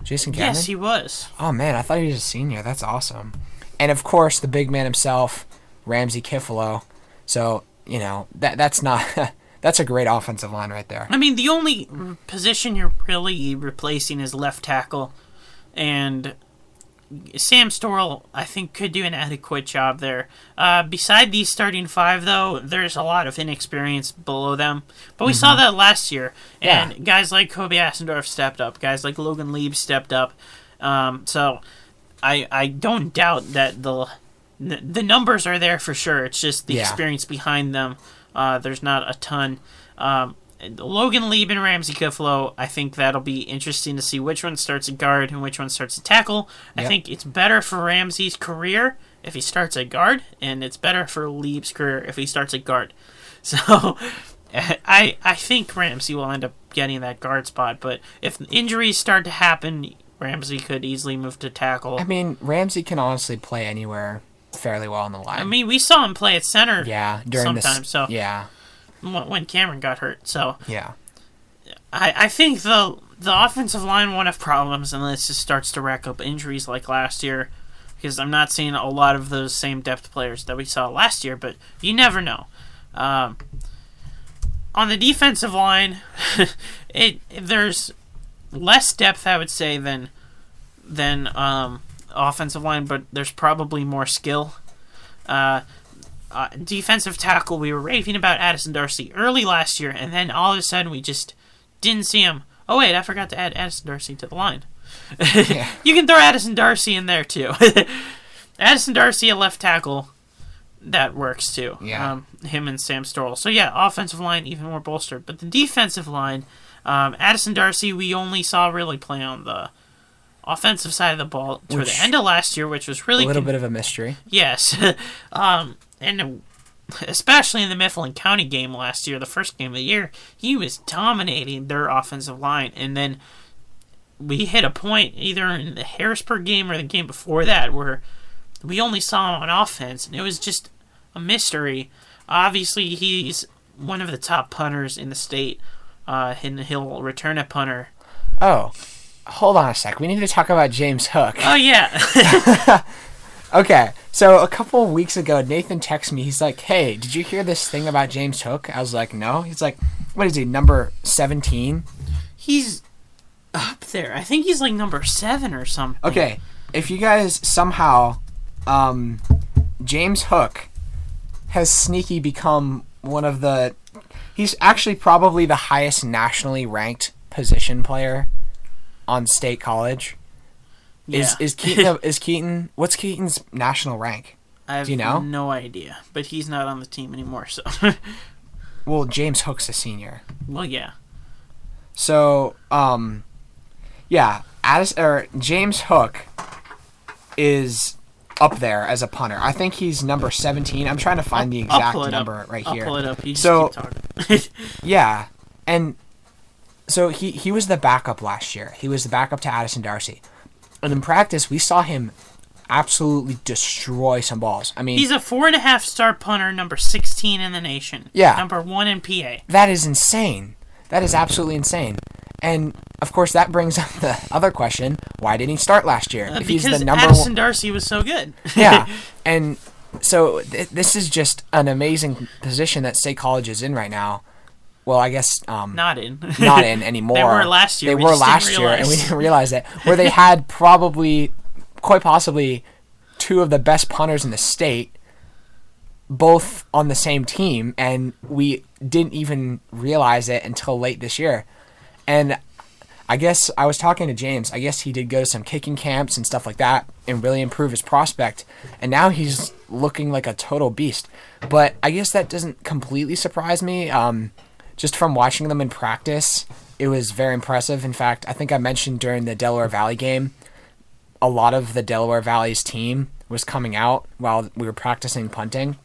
Jason Cameron. Yes, he was. Oh man, I thought he was a senior. That's awesome. And of course, the big man himself, Ramsey Kifalo. So you know that that's not that's a great offensive line right there. I mean, the only position you're really replacing is left tackle, and Sam Storrell, I think, could do an adequate job there. Uh, beside these starting five, though, there's a lot of inexperience below them. But we saw that last year, and Mm-hmm. Yeah. guys like Kobe Assendorf stepped up, guys like Logan Lieb stepped up. Um, so I I don't doubt that the the numbers are there for sure. It's just the Yeah. experience behind them. Uh, there's not a ton. Um, Logan Lieb and Ramsey Kiflo, I think that'll be interesting to see which one starts at guard and which one starts at tackle. I Yep. think it's better for Ramsey's career if he starts at guard, and it's better for Lieb's career if he starts at guard. So I I think Ramsey will end up getting that guard spot, but if injuries start to happen, Ramsey could easily move to tackle. I mean, Ramsey can honestly play anywhere fairly well on the line. I mean, we saw him play at center yeah, during sometimes, this. so Yeah, when Cameron got hurt. So yeah. I, I think the the offensive line won't have problems unless it starts to rack up injuries like last year. Because I'm not seeing a lot of those same depth players that we saw last year, but you never know. Um, on the defensive line, it there's less depth, I would say, than than um, offensive line, but there's probably more skill. Uh, uh, defensive tackle, we were raving about Addison Darcy early last year, and then all of a sudden we just didn't see him. Oh wait, I forgot to add Addison Darcy to the line. you can throw Addison Darcy in there too. Addison Darcy, a left tackle, that works too. Yeah. Um, him and Sam Storrell. So yeah, offensive line even more bolstered, but the defensive line, um, Addison Darcy, we only saw really play on the offensive side of the ball toward Which- the end of last year, which was really A little bit of a mystery. Yes. um, and especially in the Mifflin County game last year, the first game of the year, he was dominating their offensive line. And then we hit a point either in the Harrisburg game or the game before that where we only saw him on offense, and it was just a mystery. Obviously, he's one of the top punters in the state, uh, and he'll return a punter. Oh, hold on a sec. We need to talk about James Hook. Oh, yeah. Okay, so a couple of weeks ago, Nathan texts me. He's like, "Hey, did you hear this thing about James Hook?" I was like, "No." He's like, "What is he? Number 17?" he's up there. I think he's like number seven or something. Okay, if you guys somehow, um, James Hook has sneaky become one of the. He's actually probably the highest nationally ranked position player on state college. Is Yeah. is Keaton is Keaton? What's Keaton's national rank? I have Do you know? no idea, but he's not on the team anymore. So, Well, James Hook's a senior. well, yeah, So, um, yeah, Addis, or James Hook is up there as a punter. I think he's number 17. I'm trying to find the exact number up. right I'll here. pull it up. You just So-. Yeah, and so he he was the backup last year. He was the backup to Addison Darcy, and in practice we saw him absolutely destroy some balls. I mean, he's a four and a half star punter, number sixteen in the nation. Yeah. number one in PA. that is insane. That is absolutely insane. And of course, that brings up the other question: Why didn't he start last year? Uh, if he's because the number Addison one, Darcy was so good. yeah, and so th- this is just an amazing position that State College is in right now. Well, I guess um, not in. not in anymore. They were last year, They we were last year, and we didn't realize it. Where they had probably, quite possibly, two of the best punters in the state, both on the same team, and we didn't even realize it until late this year. And I guess I was talking to James. I guess he did go to some kicking camps and stuff like that, and really improve his prospect. And now he's looking like a total beast. But I guess that doesn't completely surprise me. Um, just from watching them in practice, it was very impressive. In fact, I think I mentioned during the Delaware Valley game, a lot of the Delaware Valley's team was coming out while we were practicing punting.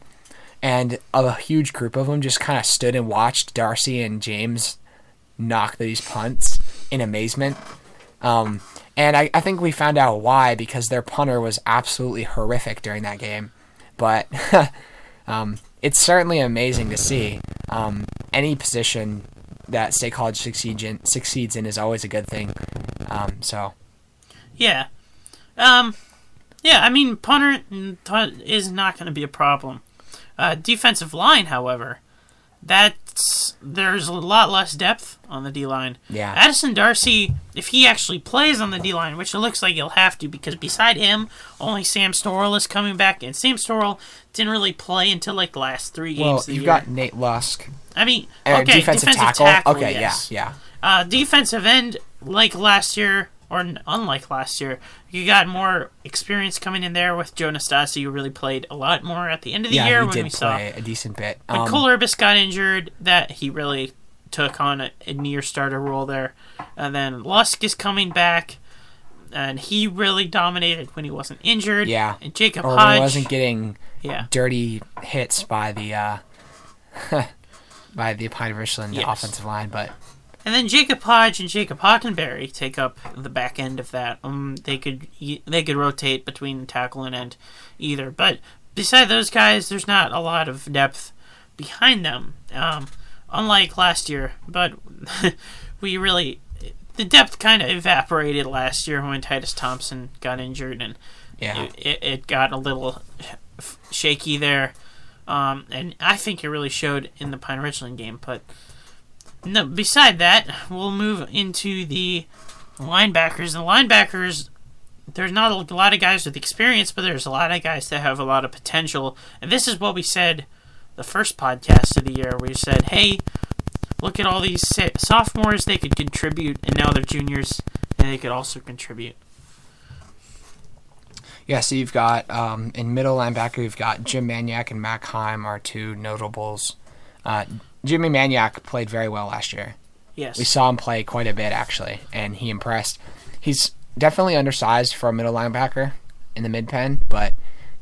And a huge group of them just kind of stood and watched Darcy and James knock these punts in amazement. Um, and I, I think we found out why because their punter was absolutely horrific during that game. But um, it's certainly amazing to see. Um, any position that State College succeeds in, succeeds in is always a good thing. Um, so Yeah. Um, yeah, I mean, punter mm, is not going to be a problem. Uh, defensive line, however, that's there's a lot less depth on the D line. Yeah. Addison Darcy, if he actually plays on the D line, which it looks like he'll have to, because beside him, only Sam Storrell is coming back, and Sam Storrell didn't really play until like the last three games well, you've year. got Nate Lusk, I mean, okay, defensive, tackle. Okay, yes. yeah, Uh, defensive end, like last year, or unlike last year, you got more experience coming in there with Joe Nastasi, who really played a lot more at the end of the yeah. year he when did we saw. play a decent bit. When Um, Cole Urbis got injured, that he really took on a, a near starter role there. And then Lusk is coming back, and he really dominated when he wasn't injured. Yeah. And Jacob or Hodge. wasn't getting yeah. dirty hits by the uh, by the Pine Richland Yes. offensive line, but And then Jacob Hodge and Jacob Hockenberry take up the back end of that. Um, they could they could rotate between tackle and end, either. But beside those guys, there's not a lot of depth behind them. Um, unlike last year, but we really the depth kind of evaporated last year when Titus Thompson got injured and Yeah. it, it, it got a little shaky there. Um, and I think it really showed in the Pine Richland game. But no, beside that, we'll move into the linebackers. The linebackers, there's not a lot of guys with experience, but there's a lot of guys that have a lot of potential. And this is what we said the first podcast of the year. We said, hey, look at all these sophomores, they could contribute, and now they're juniors, and they could also contribute. Yeah, so you've got um, in middle linebacker, you've got Jim Maniac and Mac Heim are two notables. Uh, Jimmy Maniac played very well last year. Yes. We saw him play quite a bit actually, and he impressed. He's definitely undersized for a middle linebacker in the Mid-Penn, but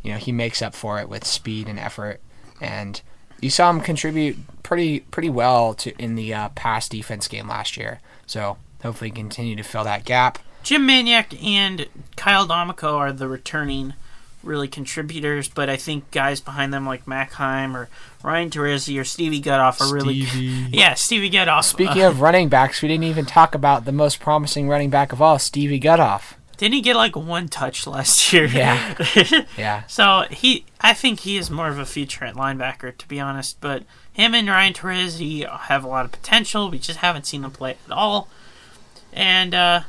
you know he makes up for it with speed and effort. And you saw him contribute pretty pretty well to in the uh, pass defense game last year. So hopefully continue to fill that gap. Jim Maniac and Kyle D'Amico are the returning really contributors, but I think guys behind them like Mac Heim or Ryan Terezi or Stevie Gutoff are really yeah Stevie Gutoff. Speaking uh, of running backs, we didn't even talk about the most promising running back of all, Stevie Gutoff. didn't he get like one touch last year? Yeah. Yeah. So he, I think he is more of a future at linebacker, to be honest. But him and Ryan Terezi have a lot of potential. We just haven't seen them play at all, and uh,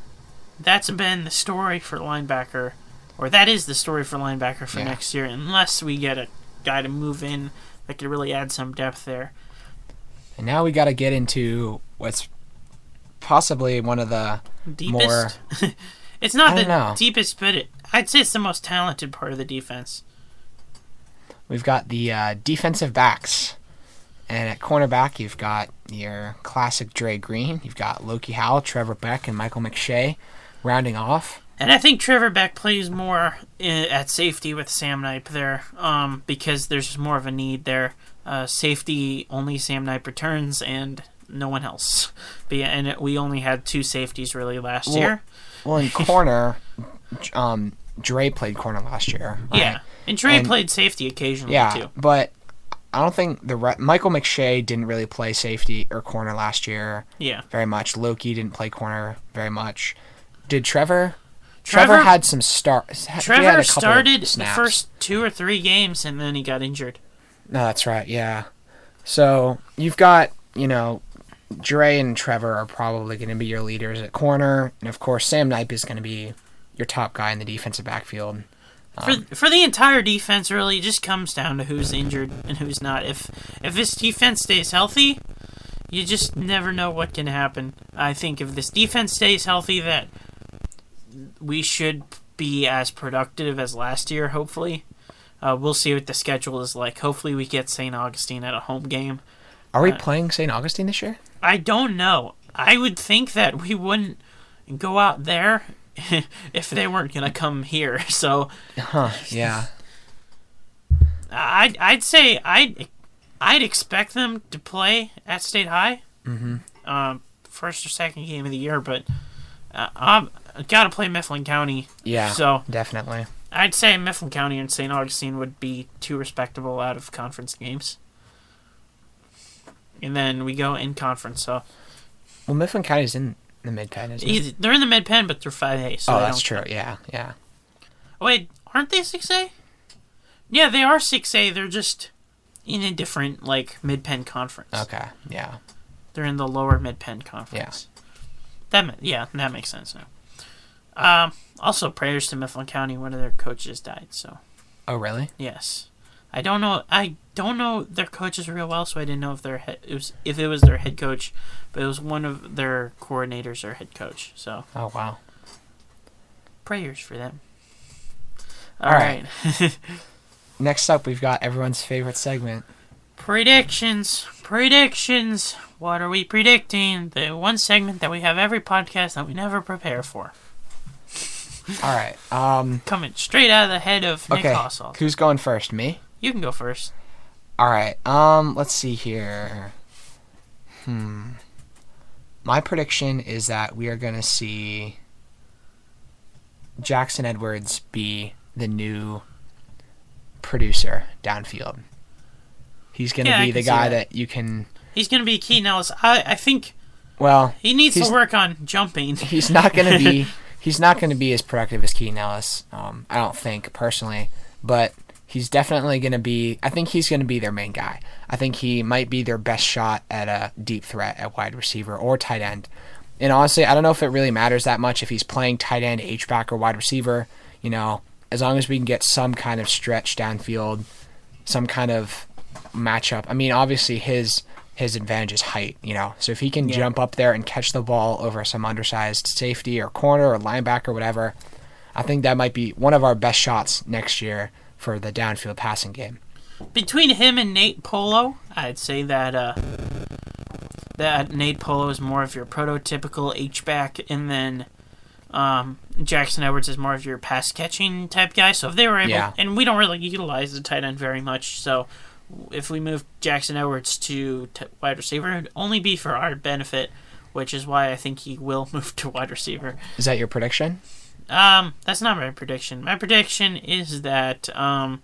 that's been the story for linebacker, or that is the story for linebacker for Yeah. next year, unless we get a guy to move in that could really add some depth there. And now we got to get into what's possibly one of the Deepest. it's not the know. deepest, but it, I'd say it's the most talented part of the defense. We've got the uh, defensive backs. And at cornerback, you've got your classic Dre Green. You've got Loki Howell, Trevor Beck, and Michael McShay rounding off. And I think Trevor Beck plays more at safety with Sam Knipe there, um, because there's more of a need there. Uh, safety only Sam Knipe returns, and no one else. But yeah, and we only had two safeties really last Well, year. Well, in corner, um, Dre played corner last year. right? Yeah, and Trey And- played safety occasionally Yeah, too. but I don't think the re- Michael McShay didn't really play safety or corner last year Yeah, very much. Loki didn't play corner very much. Did Trevor? Trevor, Trevor- had some start. he had a Trevor started the first two or three games, and then he got injured. No, that's right. Yeah. So you've got you know, Dre and Trevor are probably going to be your leaders at corner, and of course Sam Knipe is going to be your top guy in the defensive backfield. Um, for for the entire defense, really, it just comes down to who's injured and who's not. If if this defense stays healthy, you just never know what can happen. I think if this defense stays healthy, that we should be as productive as last year. Hopefully, uh, we'll see what the schedule is like. Hopefully, we get St. Augustine at a home game. Are we Uh, playing St. Augustine this year? I don't know. I would think that we wouldn't go out there if they weren't gonna come here. So Huh. Yeah. I'd I'd say I'd I'd expect them to play at State High, mm-hmm. um, first or second game of the year, but uh, got to play Mifflin County. Yeah. So definitely. I'd say Mifflin County and St. Augustine would be two respectable out of conference games, and then we go in conference. So Well, Mifflin County's in the Mid-Penn, isn't it? they're in the Mid-Penn, but they're five A. So oh, that's true. Yeah. Yeah. Wait, aren't they six A? Yeah, they are six A. They're just in a different like Mid-Penn conference. Okay. Yeah. They're in the lower Mid-Penn conference. Yeah. That yeah, that makes sense now. Um, also, prayers to Mifflin County. One of their coaches died. So Oh, really? yes, I don't know. I don't know their coaches real well, so I didn't know if their head it was if it was their head coach, but it was one of their coordinators or head coach. So Oh, wow. prayers for them. All right. right. Next up, we've got everyone's favorite segment. Predictions. Predictions. What are we predicting? The one segment that we have every podcast that we never prepare for. All right. Um. Coming straight out of the head of Nick Okay. Who's going first? Me. You can go first. All right. Um. Let's see here. Hmm. My prediction is that we are going to see Jackson Edwards be the new producer downfield. He's going to Yeah, be the guy that. that. you can. He's going to be Keaton Ellis. I, I think Well, He needs to work on jumping. he's not going to be he's not going to be as productive as Keaton Ellis. Um, I don't think personally, but he's definitely going to be. I think he's going to be their main guy. I think he might be their best shot at a deep threat at wide receiver or tight end. And honestly, I don't know if it really matters that much if he's playing tight end, H back, or wide receiver. You know, as long as we can get some kind of stretch downfield, some kind of matchup. I mean, obviously his his advantage is height, you know. So if he can jump up there and catch the ball over some undersized safety or corner or linebacker or whatever, I think that might be one of our best shots next year for the downfield passing game. Between him and Nate Polo, I'd say that uh, that Nate Polo is more of your prototypical H back, and then um, Jackson Edwards is more of your pass catching type guy. So if they were able, Yeah. and we don't really utilize the tight end very much, so if we move Jackson Edwards to t- wide receiver, it'd only be for our benefit, which is why I think he will move to wide receiver. Is that your prediction? Um, that's not my prediction. My prediction is that um,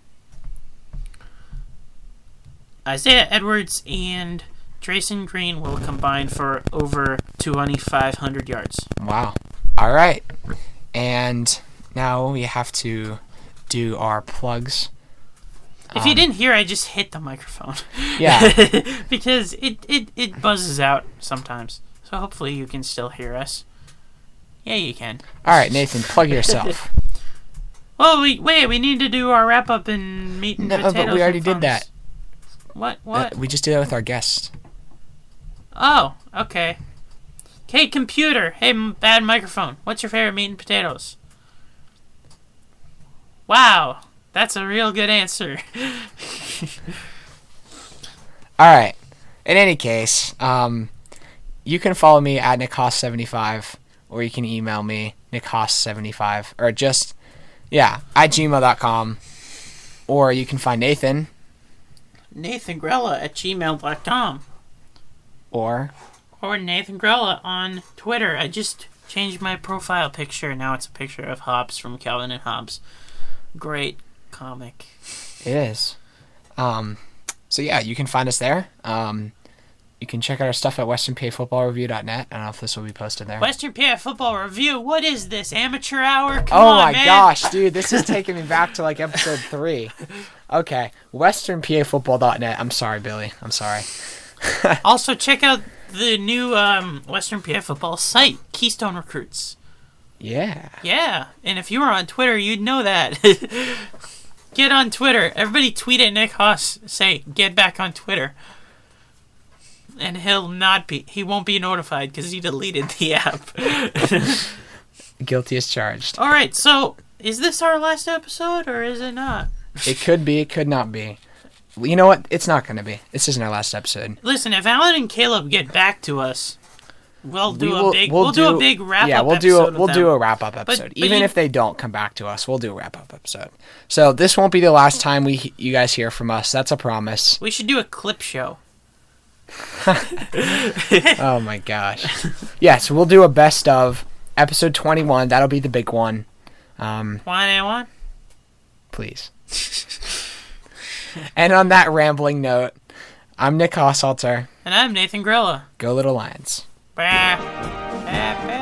Isaiah Edwards and Drayson Green will combine for over 2,500 yards. Wow. All right. And now we have to do our plugs. If you didn't hear, I just hit the microphone Yeah. because it, it, it buzzes out sometimes. So hopefully you can still hear us. Yeah, you can. All right, Nathan, plug yourself. Oh, we, wait, we need to do our wrap up and meat and No, potatoes. but we already did that. What? Uh, What? we just did that with our guests. Oh, okay. Hey, computer. Hey, m- bad microphone. What's your favorite meat and potatoes? Wow, that's a real good answer. All right. In any case, um, you can follow me at nickhoss75 or you can email me nickhoss75 or just, yeah, at gmail.com. Or you can find Nathan Nathan Grella at gmail.com or or Nathan Grella on Twitter. I just changed my profile picture. Now it's a picture of Hobbes from Calvin and Hobbes. Great comic. it is. Um, so yeah, you can find us there. Um, you can check out our stuff at westernpafootballreview.net. I don't know if this will be posted there. Western PA Football Review. What is this? Amateur hour? Come Oh on, my man. gosh, dude, this is taking me back to like episode three. Okay, westernpafootball.net. I'm sorry, Billy. I'm sorry. Also, check out the new um, Western PA football site, Keystone Recruits. Yeah. Yeah, and if you were on Twitter, you'd know that. get on Twitter. Everybody tweet at Nick Haas. Say, get back on Twitter. And he'll not be, he won't be notified because he deleted the app. Guilty as charged. All right, so is this our last episode or is it not? It could be, it could not be. You know what? It's not going to be. This isn't our last episode. Listen, if Alan and Caleb get back to us, we'll do We a big, we'll, do, a big wrap Yeah, up. we'll do a, episode with we'll do a wrap up episode. but Even you- if they don't come back to us, we'll do a wrap up episode. So this won't be the last time we you guys hear from us. That's a promise. We should do a clip show. Oh my gosh. yes, we'll do a best of episode 21. That'll be the big one. Um, One and one. please. and on that rambling note, I'm Nick Hossalter. And I'm Nathan Grilla. Go Little Lions. Pé. É, pé, pé.